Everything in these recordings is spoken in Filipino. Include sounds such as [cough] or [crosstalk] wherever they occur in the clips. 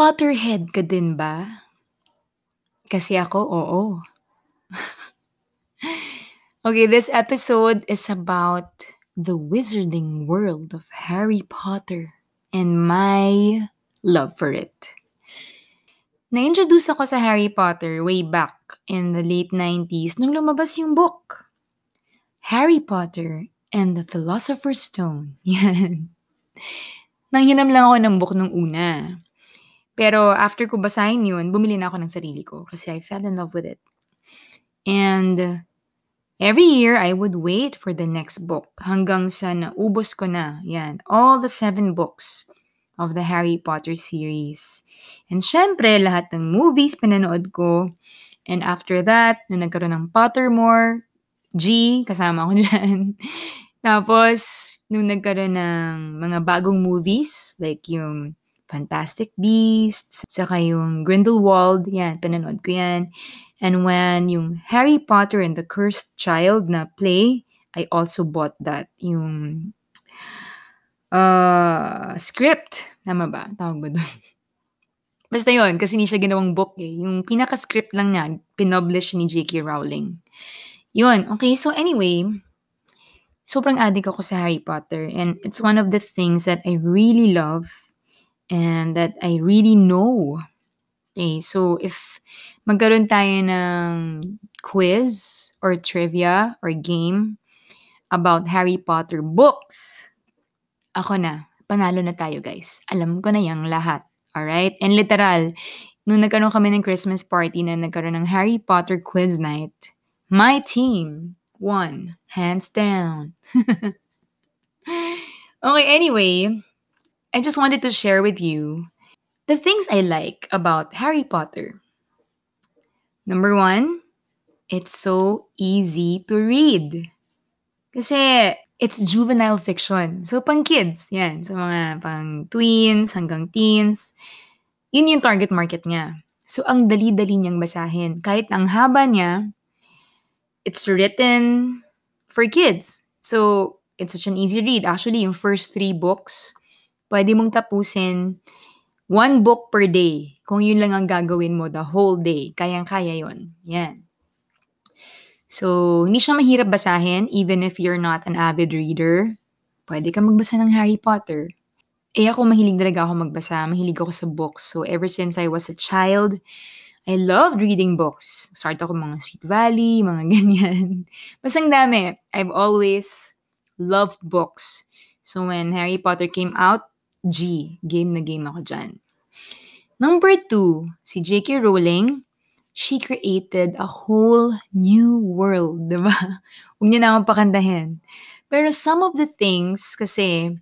Potterhead ka din ba? Kasi ako, oo. [laughs] okay, this episode is about the wizarding world of Harry Potter and my love for it. Na-introduce ako sa Harry Potter way back in the late 90s nung lumabas yung book. Harry Potter and the Philosopher's Stone. [laughs] Yan. Nanghinam lang ako ng book nung una. Pero after ko basahin yun, bumili na ako ng sarili ko kasi I fell in love with it. And every year, I would wait for the next book hanggang sa naubos ko na. Yan, all the seven books of the Harry Potter series. And syempre, lahat ng movies pinanood ko. And after that, nung nagkaroon ng Pottermore, G, kasama ko [laughs] dyan. Tapos, nung nagkaroon ng mga bagong movies, like yung Fantastic Beasts, saka yung Grindelwald, yan, pinanood ko yan. And when yung Harry Potter and the Cursed Child na play, I also bought that. Yung uh, script. Tama ba? Tawag ba doon? [laughs] Basta yun, kasi hindi siya ginawang book eh. Yung pinaka-script lang niya, pinublish ni J.K. Rowling. Yun. Okay, so anyway, sobrang addict ako sa Harry Potter. And it's one of the things that I really love and that I really know. Okay, so if magkaroon tayo ng quiz or trivia or game about Harry Potter books, ako na, panalo na tayo guys. Alam ko na yung lahat. Alright? And literal, nung nagkaroon kami ng Christmas party na nagkaroon ng Harry Potter quiz night, my team won. Hands down. [laughs] okay, anyway, I just wanted to share with you the things I like about Harry Potter. Number one, it's so easy to read. Kasi it's juvenile fiction. So, pang kids, yan. So, mga pang tweens hanggang teens. Yun yung target market niya. So, ang dali-dali niyang basahin. Kahit ang haba niya, it's written for kids. So, it's such an easy read. Actually, yung first three books, pwede mong tapusin one book per day. Kung yun lang ang gagawin mo the whole day, kayang-kaya yon. Yan. So, hindi siya mahirap basahin even if you're not an avid reader. Pwede ka magbasa ng Harry Potter. Eh ako mahilig talaga ako magbasa. Mahilig ako sa books. So, ever since I was a child, I loved reading books. Start ako mga Sweet Valley, mga [laughs] ganyan. Basang dami. I've always loved books. So, when Harry Potter came out, G. Game na game ako dyan. Number two, si J.K. Rowling, she created a whole new world, di ba? [laughs] Huwag niyo na pakandahin. Pero some of the things kasi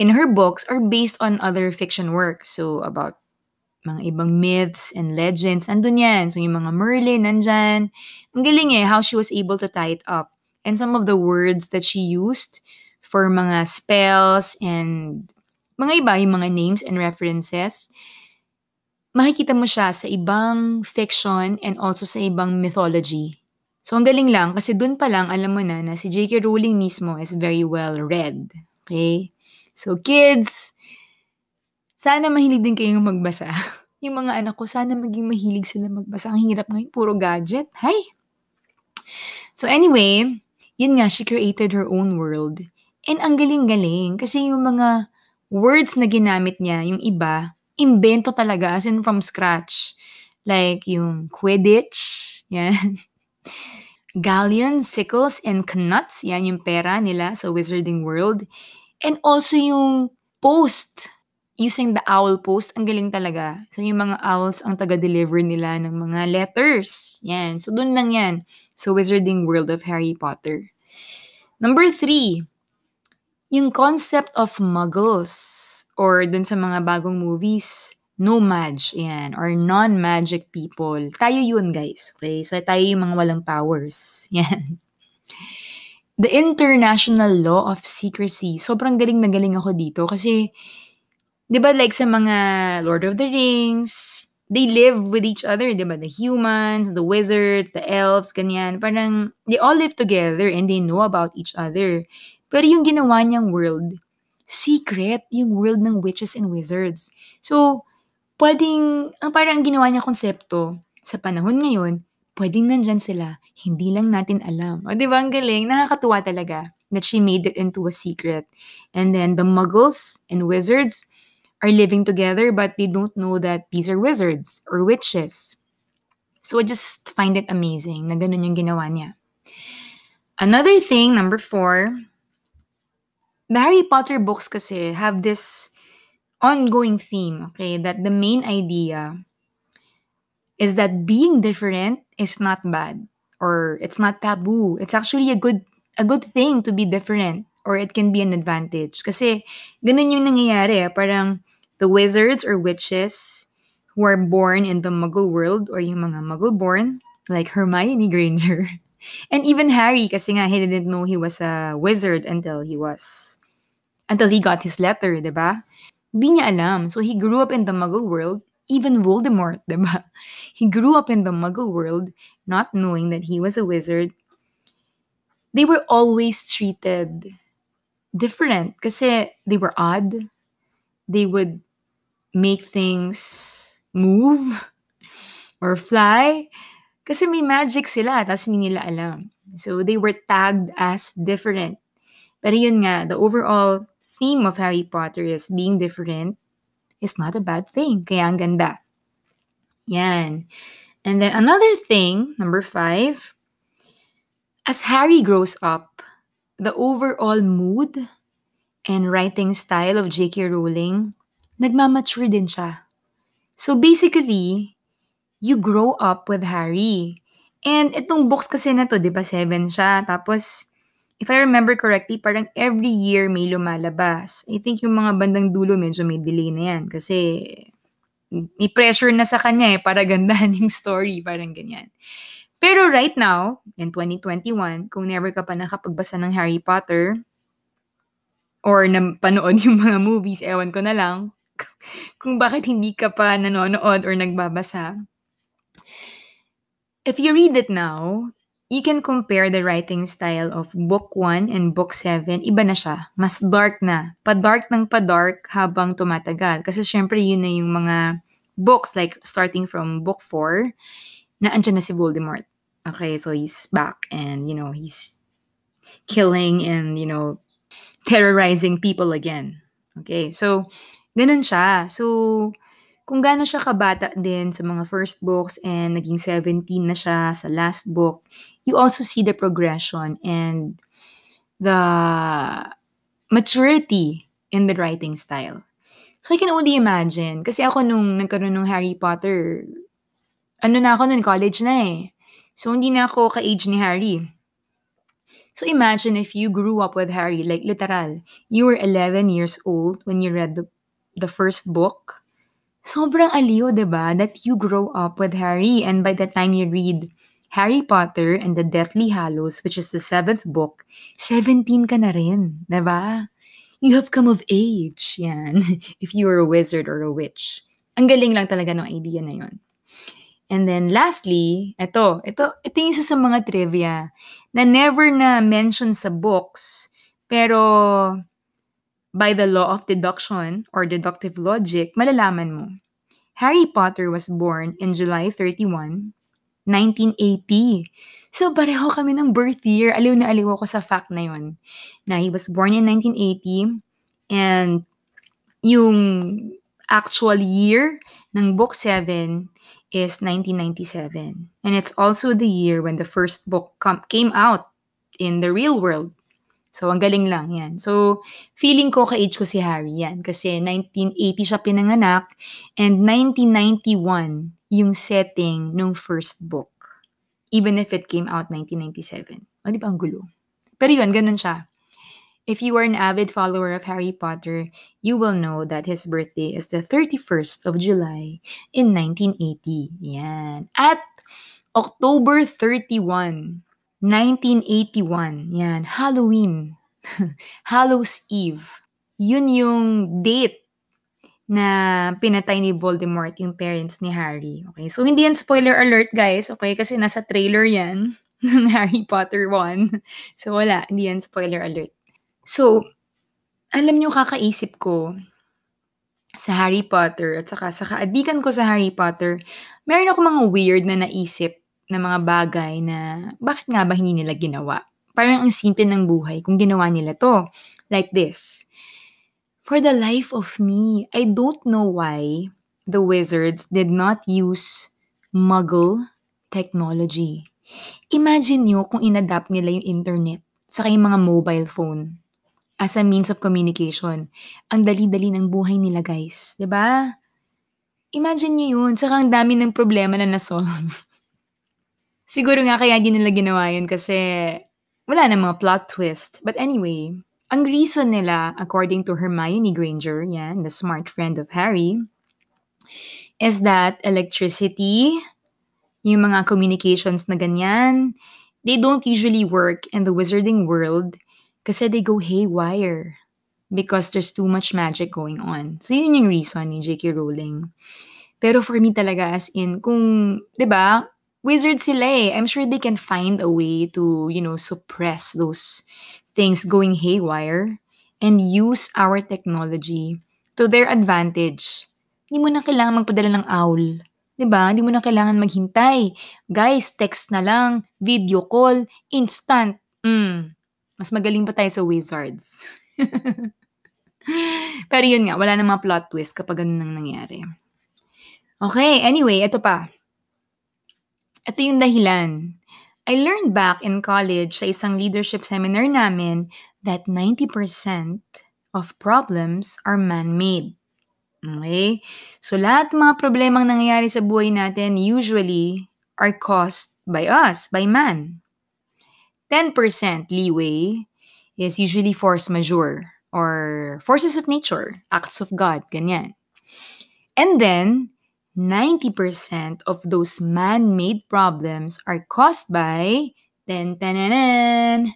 in her books are based on other fiction works. So, about mga ibang myths and legends, andun yan. So, yung mga Merlin, nandyan. Ang galing eh, how she was able to tie it up. And some of the words that she used for mga spells and mga iba, yung mga names and references, makikita mo siya sa ibang fiction and also sa ibang mythology. So, ang galing lang kasi dun pa lang alam mo na na si J.K. Rowling mismo is very well read. Okay? So, kids, sana mahilig din kayong magbasa. [laughs] yung mga anak ko, sana maging mahilig sila magbasa. Ang hirap ngayon, puro gadget. Hi! So, anyway, yun nga, she created her own world. And ang galing-galing kasi yung mga words na ginamit niya, yung iba, imbento talaga, as in from scratch. Like yung Quidditch, [laughs] yan. Galleons, sickles, and knuts, yan yung pera nila sa Wizarding World. And also yung post, using the owl post, ang galing talaga. So yung mga owls ang taga-deliver nila ng mga letters. Yan. So dun lang yan. So Wizarding World of Harry Potter. Number three, yung concept of muggles or dun sa mga bagong movies, no mage, yan, or non-magic people. Tayo yun, guys. Okay? So, tayo yung mga walang powers. [laughs] Yan. The international law of secrecy. Sobrang galing na galing ako dito kasi, di ba like sa mga Lord of the Rings, they live with each other, di ba? The humans, the wizards, the elves, ganyan. Parang, they all live together and they know about each other. Pero yung ginawa niyang world, secret yung world ng witches and wizards. So, pwedeng, ang parang ginawa niya konsepto, sa panahon ngayon, pwedeng nandyan sila, hindi lang natin alam. O, di ba? Ang galing. Nakakatuwa talaga that she made it into a secret. And then the muggles and wizards are living together, but they don't know that these are wizards or witches. So I just find it amazing na ganun yung ginawa niya. Another thing, number four, the Harry Potter books kasi have this ongoing theme, okay, that the main idea is that being different is not bad or it's not taboo. It's actually a good a good thing to be different or it can be an advantage. Kasi ganun yung nangyayari. Eh. Parang the wizards or witches who are born in the muggle world or yung mga muggle born like Hermione Granger [laughs] and even Harry kasi nga he didn't know he was a wizard until he was until he got his letter, 'di ba? Hindi niya alam. So he grew up in the muggle world even Voldemort, diba? He grew up in the muggle world, not knowing that he was a wizard. They were always treated different kasi they were odd. They would make things move or fly kasi may magic sila tapos hindi nila alam. So they were tagged as different. Pero yun nga, the overall theme of Harry Potter is being different is not a bad thing. Kaya ang ganda. Yan. And then another thing, number five, as Harry grows up, the overall mood and writing style of J.K. Rowling, nagmamature din siya. So basically, you grow up with Harry. And itong books kasi na to, di ba, seven siya. Tapos, if I remember correctly, parang every year may lumalabas. I think yung mga bandang dulo medyo may delay na yan kasi may pressure na sa kanya eh para gandahan yung story, parang ganyan. Pero right now, in 2021, kung never ka pa nakapagbasa ng Harry Potter or napanood yung mga movies, ewan ko na lang [laughs] kung bakit hindi ka pa nanonood or nagbabasa. If you read it now, you can compare the writing style of book 1 and book 7. Iba na siya. Mas dark na. Pa-dark ng pa-dark habang tumatagal. Kasi syempre yun na yung mga books like starting from book 4 na andyan na si Voldemort. Okay, so he's back and you know, he's killing and you know, terrorizing people again. Okay, so ganun siya. So kung gaano siya kabata din sa mga first books and naging 17 na siya sa last book, you also see the progression and the maturity in the writing style. So I can only imagine, kasi ako nung nagkaroon ng Harry Potter, ano na ako nun, college na eh. So hindi na ako ka-age ni Harry. So imagine if you grew up with Harry, like literal, you were 11 years old when you read the, the first book sobrang aliw, ba? That you grow up with Harry and by the time you read Harry Potter and the Deathly Hallows, which is the seventh book, 17 ka na rin, ba? You have come of age, yan, [laughs] if you are a wizard or a witch. Ang galing lang talaga ng idea na yon. And then lastly, ito, ito, ito yung isa sa mga trivia na never na mention sa books, pero by the law of deduction or deductive logic, malalaman mo. Harry Potter was born in July 31, 1980. So, pareho kami ng birth year. Aliw na aliw ako sa fact na yun. Na he was born in 1980 and yung actual year ng book 7 is 1997. And it's also the year when the first book com- came out in the real world. So, ang galing lang yan. So, feeling ko ka-age ko si Harry yan. Kasi 1980 siya pinanganak and 1991 yung setting ng first book. Even if it came out 1997. O, di ba ang gulo? Pero yun, ganun siya. If you are an avid follower of Harry Potter, you will know that his birthday is the 31st of July in 1980. Yan. At October 31, 1981, yan, Halloween. [laughs] Hallows Eve. Yun yung date na pinatay ni Voldemort yung parents ni Harry. Okay, so hindi yan spoiler alert guys, okay? Kasi nasa trailer yan [laughs] ng Harry Potter 1. [laughs] So wala, hindi yan spoiler alert. So, alam nyo kakaisip ko, sa Harry Potter at saka sa kaibigan ko sa Harry Potter, meron ako mga weird na naisip na mga bagay na bakit nga ba hindi nila ginawa? Parang ang simple ng buhay kung ginawa nila to. Like this. For the life of me, I don't know why the wizards did not use muggle technology. Imagine nyo kung inadapt nila yung internet saka yung mga mobile phone as a means of communication. Ang dali-dali ng buhay nila, guys. ba? Imagine niyo yun. Saka ang dami ng problema na nasolve. [laughs] Siguro nga kaya di nila ginawa yun kasi wala na mga plot twist. But anyway, ang reason nila, according to Hermione Granger, yan, the smart friend of Harry, is that electricity, yung mga communications na ganyan, they don't usually work in the wizarding world kasi they go haywire because there's too much magic going on. So, yun yung reason ni J.K. Rowling. Pero for me talaga, as in, kung, di ba, wizard sila eh. I'm sure they can find a way to, you know, suppress those things going haywire and use our technology to their advantage. Hindi mo na kailangan magpadala ng owl. 'Di ba? Hindi mo na kailangan maghintay. Guys, text na lang, video call, instant. Mm. Mas magaling pa tayo sa wizards. [laughs] Pero yun nga, wala na mga plot twist kapag ganun nang nangyari. Okay, anyway, ito pa. Ito yung dahilan. I learned back in college sa isang leadership seminar namin that 90% of problems are man-made. Okay? So lahat mga problemang nangyayari sa buhay natin usually are caused by us, by man. 10% leeway is usually force majeure or forces of nature, acts of God, ganyan. And then, 90% of those man-made problems are caused by ten, ten,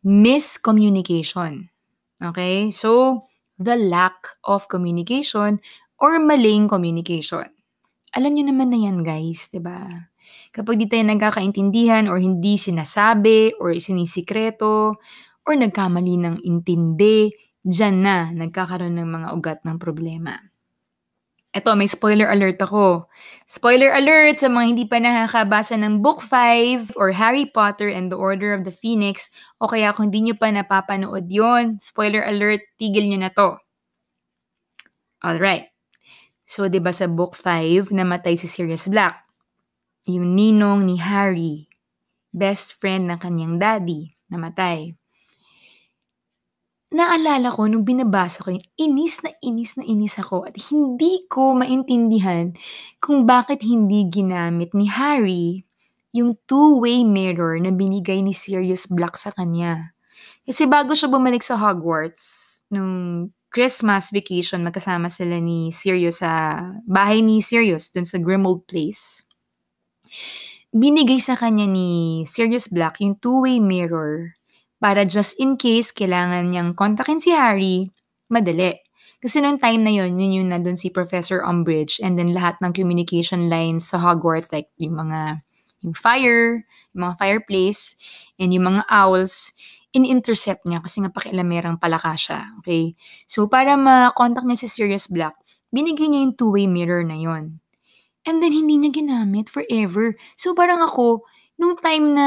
miscommunication. Okay? So, the lack of communication or maling communication. Alam niyo naman na yan, guys, 'di ba? Kapag di tayo nagkakaintindihan or hindi sinasabi or sinisikreto or nagkamali ng intindi, diyan na nagkakaroon ng mga ugat ng problema. Eto, may spoiler alert ako. Spoiler alert sa mga hindi pa nakakabasa ng Book 5 or Harry Potter and the Order of the Phoenix o kaya kung hindi nyo pa napapanood yon spoiler alert, tigil nyo na to. Alright. So, ba sa Book 5, namatay si Sirius Black. Yung ninong ni Harry, best friend ng kanyang daddy, namatay naalala ko nung binabasa ko yun, inis na inis na inis ako at hindi ko maintindihan kung bakit hindi ginamit ni Harry yung two-way mirror na binigay ni Sirius Black sa kanya. Kasi bago siya bumalik sa Hogwarts, nung Christmas vacation, magkasama sila ni Sirius sa bahay ni Sirius, dun sa Grimmauld Place. Binigay sa kanya ni Sirius Black yung two-way mirror para just in case kailangan niyang kontakin si Harry, madali. Kasi noong time na yon yun yung nandun si Professor Umbridge and then lahat ng communication lines sa Hogwarts like yung mga yung fire, yung mga fireplace, and yung mga owls, in-intercept niya kasi nga pakialamerang palaka siya. Okay? So, para ma-contact niya si Sirius Black, binigay niya yung two-way mirror na yon. And then, hindi niya ginamit forever. So, parang ako, nung time na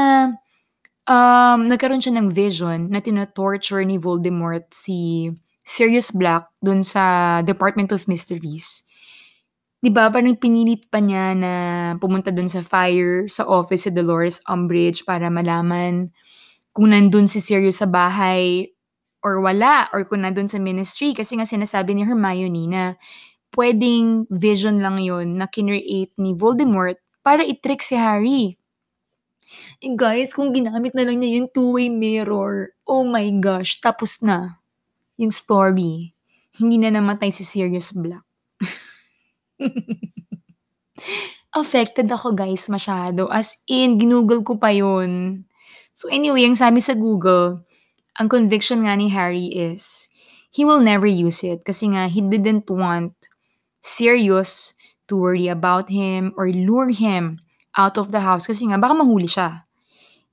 Um, nagkaroon siya ng vision na tina-torture ni Voldemort si Sirius Black dun sa Department of Mysteries. 'Di ba parang pinilit pa niya na pumunta dun sa fire, sa office si Dolores Umbridge para malaman kung nandun si Sirius sa bahay or wala or kung nandun sa ministry kasi nga sinasabi ni Hermione na pwedeng vision lang yon na kinreate ni Voldemort para i-trick si Harry. Eh, guys, kung ginamit na lang niya yung two-way mirror, oh my gosh, tapos na yung story. Hindi na namatay si Sirius Black. [laughs] Affected ako guys masyado. As in, ginugol ko pa yun. So anyway, ang sabi sa Google, ang conviction nga ni Harry is, he will never use it kasi nga he didn't want Sirius to worry about him or lure him out of the house kasi nga baka mahuli siya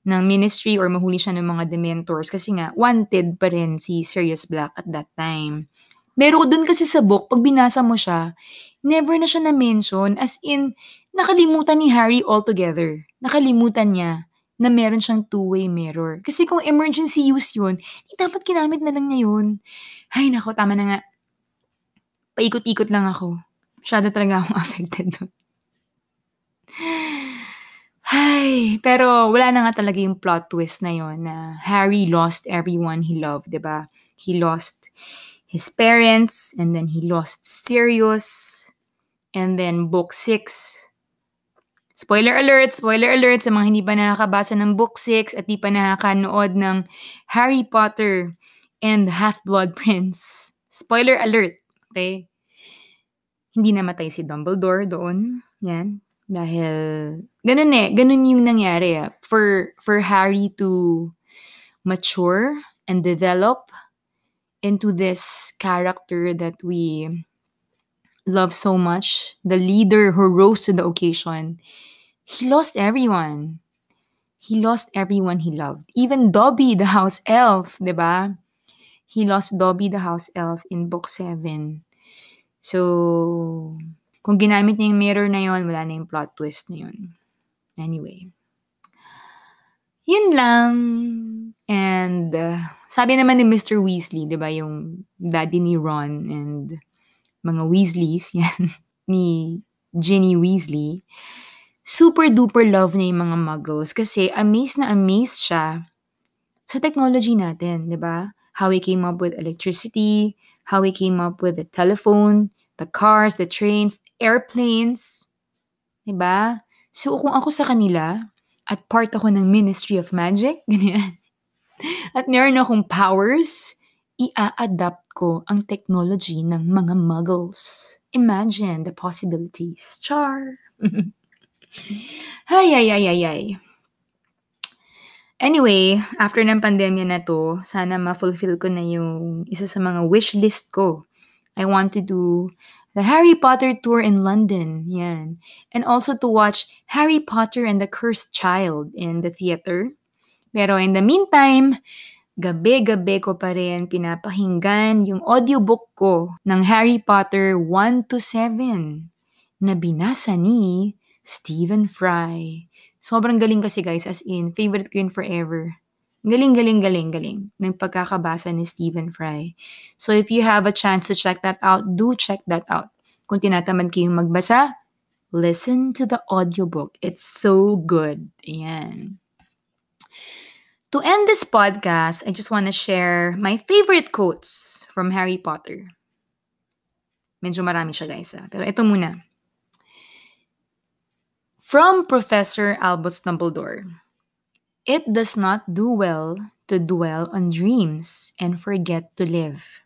ng ministry or mahuli siya ng mga dementors kasi nga wanted pa rin si Sirius Black at that time. Meron dun kasi sa book, pag binasa mo siya, never na siya na-mention. As in, nakalimutan ni Harry altogether. Nakalimutan niya na meron siyang two-way mirror. Kasi kung emergency use yun, di dapat ginamit na lang niya yun. Ay, nako, tama na nga. Paikot-ikot lang ako. Masyado talaga akong [laughs] affected doon. Ay, pero wala na nga talaga yung plot twist na yon na Harry lost everyone he loved, 'di ba? He lost his parents and then he lost Sirius and then book 6 Spoiler alert, spoiler alert sa mga hindi pa nakakabasa ng book 6 at di pa nakakanood ng Harry Potter and the Half-Blood Prince. Spoiler alert, okay? Hindi namatay si Dumbledore doon. Yan. Dahil, ganun eh, ganun yung nangyari eh. For, for Harry to mature and develop into this character that we love so much, the leader who rose to the occasion, he lost everyone. He lost everyone he loved. Even Dobby, the house elf, di ba? He lost Dobby, the house elf in book 7. So, kung ginamit niya yung mirror na yon, wala na yung plot twist na yun. Anyway. Yun lang. And, uh, sabi naman ni Mr. Weasley, di ba, yung daddy ni Ron and mga Weasleys, [laughs] yan, ni Ginny Weasley, super duper love niya yung mga muggles kasi amazed na amazed siya sa technology natin, di ba? How we came up with electricity, how we came up with the telephone, the cars, the trains, airplanes. Diba? So, kung ako sa kanila, at part ako ng Ministry of Magic, [laughs] ganyan, at meron akong powers, i-adapt ko ang technology ng mga muggles. Imagine the possibilities. Char! [laughs] ay, ay, ay, ay, ay. Anyway, after ng pandemya na to, sana ma-fulfill ko na yung isa sa mga wish list ko. I want to do the Harry Potter tour in London, yan. And also to watch Harry Potter and the Cursed Child in the theater. Pero in the meantime, gabi-gabi ko pa rin pinapahinggan yung audiobook ko ng Harry Potter 1 to 7 na binasa ni Stephen Fry. Sobrang galing kasi guys, as in, favorite ko yun forever. Galing, galing, galing, galing ng pagkakabasa ni Stephen Fry. So if you have a chance to check that out, do check that out. Kung tinatamad kayong magbasa, listen to the audiobook. It's so good. Ayan. To end this podcast, I just want to share my favorite quotes from Harry Potter. Medyo marami siya guys. Ah. Pero ito muna. From Professor Albus Dumbledore, it does not do well to dwell on dreams and forget to live.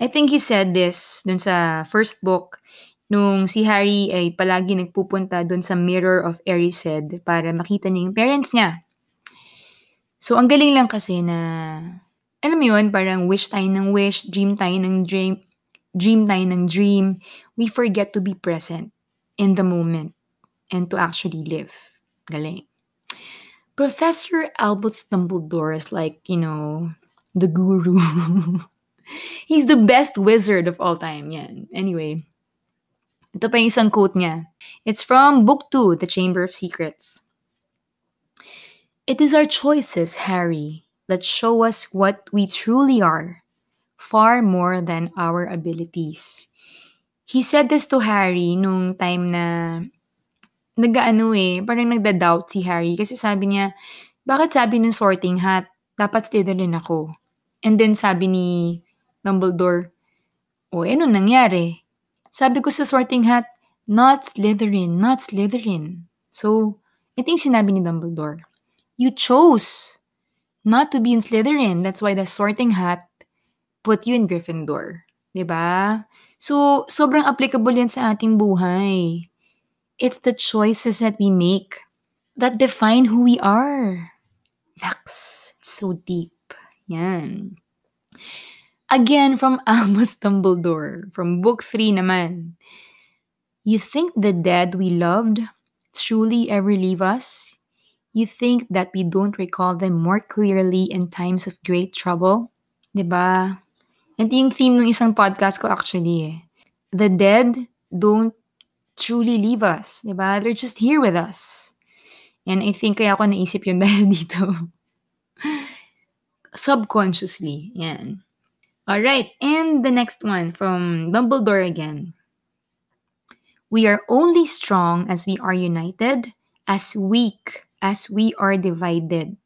I think he said this dun sa first book nung si Harry ay palagi nagpupunta dun sa Mirror of Erised para makita niya yung parents niya. So, ang galing lang kasi na, alam mo yun, parang wish tayo ng wish, dream tayo ng dream, dream tayo ng dream. We forget to be present in the moment and to actually live. Galing. Professor Albus Dumbledore is like, you know, the guru. [laughs] He's the best wizard of all time. Yan. Anyway, ito pa yung isang quote niya. It's from Book 2, The Chamber of Secrets. It is our choices, Harry, that show us what we truly are, far more than our abilities. He said this to Harry nung time na nag-ano eh, parang nagda-doubt si Harry kasi sabi niya, bakit sabi ng sorting hat, dapat Slytherin ako? And then sabi ni Dumbledore, o oh, ano nangyari? Sabi ko sa sorting hat, not Slytherin, not Slytherin. So, ito yung sinabi ni Dumbledore. You chose not to be in Slytherin. That's why the sorting hat put you in Gryffindor. ba? Diba? So, sobrang applicable yan sa ating buhay. It's the choices that we make that define who we are. Lux, it's so deep. Yan. Again, from [laughs] Albus Dumbledore, from Book 3 naman. You think the dead we loved truly ever leave us? You think that we don't recall them more clearly in times of great trouble? Diba? Ito yung theme ng isang podcast ko actually eh. The dead don't truly leave us, di ba? They're just here with us. And I think kaya ako naisip yun [laughs] dahil dito. Subconsciously, yan. Alright, and the next one from Dumbledore again. We are only strong as we are united, as weak as we are divided.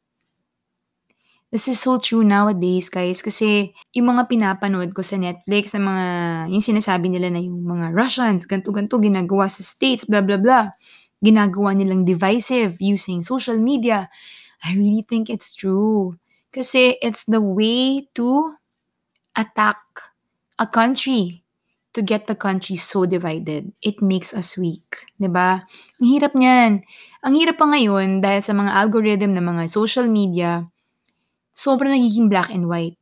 This is so true nowadays, guys. Kasi yung mga pinapanood ko sa Netflix, na mga, yung sinasabi nila na yung mga Russians, ganto-ganto, ginagawa sa States, blah, blah, blah. Ginagawa nilang divisive using social media. I really think it's true. Kasi it's the way to attack a country to get the country so divided. It makes us weak. ba? Diba? Ang hirap niyan. Ang hirap pa ngayon dahil sa mga algorithm ng mga social media, sobrang nagiging black and white.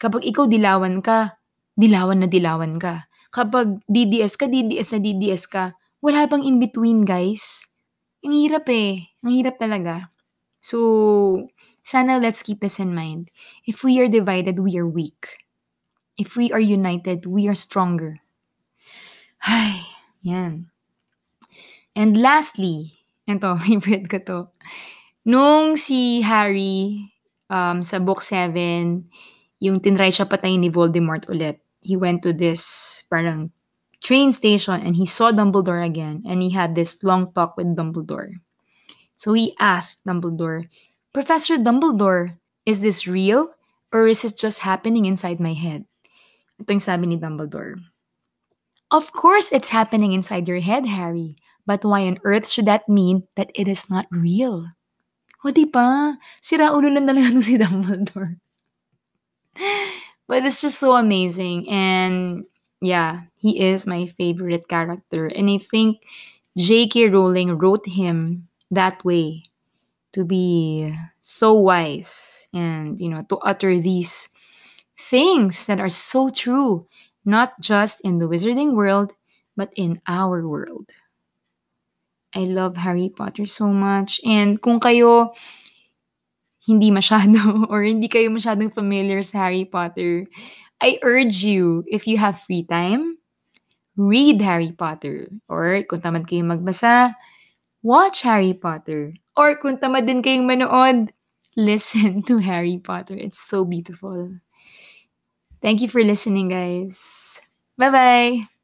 Kapag ikaw dilawan ka, dilawan na dilawan ka. Kapag DDS ka, DDS na DDS ka, wala bang in between, guys? Ang hirap eh. Ang hirap talaga. So, sana let's keep this in mind. If we are divided, we are weak. If we are united, we are stronger. Ay, yan. And lastly, ito, favorite [laughs] ko to. Nung si Harry um, sa book 7, yung tinry siya patayin ni Voldemort ulit. He went to this parang train station and he saw Dumbledore again and he had this long talk with Dumbledore. So he asked Dumbledore, Professor Dumbledore, is this real or is it just happening inside my head? Ito yung sabi ni Dumbledore. Of course it's happening inside your head, Harry. But why on earth should that mean that it is not real? O, di ba? Sira ulo lang talaga si Dumbledore. but it's just so amazing. And yeah, he is my favorite character. And I think J.K. Rowling wrote him that way to be so wise and, you know, to utter these things that are so true, not just in the wizarding world, but in our world. I love Harry Potter so much. And kung kayo hindi masyado [laughs] or hindi kayo masyadong familiar sa Harry Potter, I urge you, if you have free time, read Harry Potter. Or kung tamad kayong magbasa, watch Harry Potter. Or kung tamad din kayong manood, listen [laughs] to Harry Potter. It's so beautiful. Thank you for listening, guys. Bye-bye!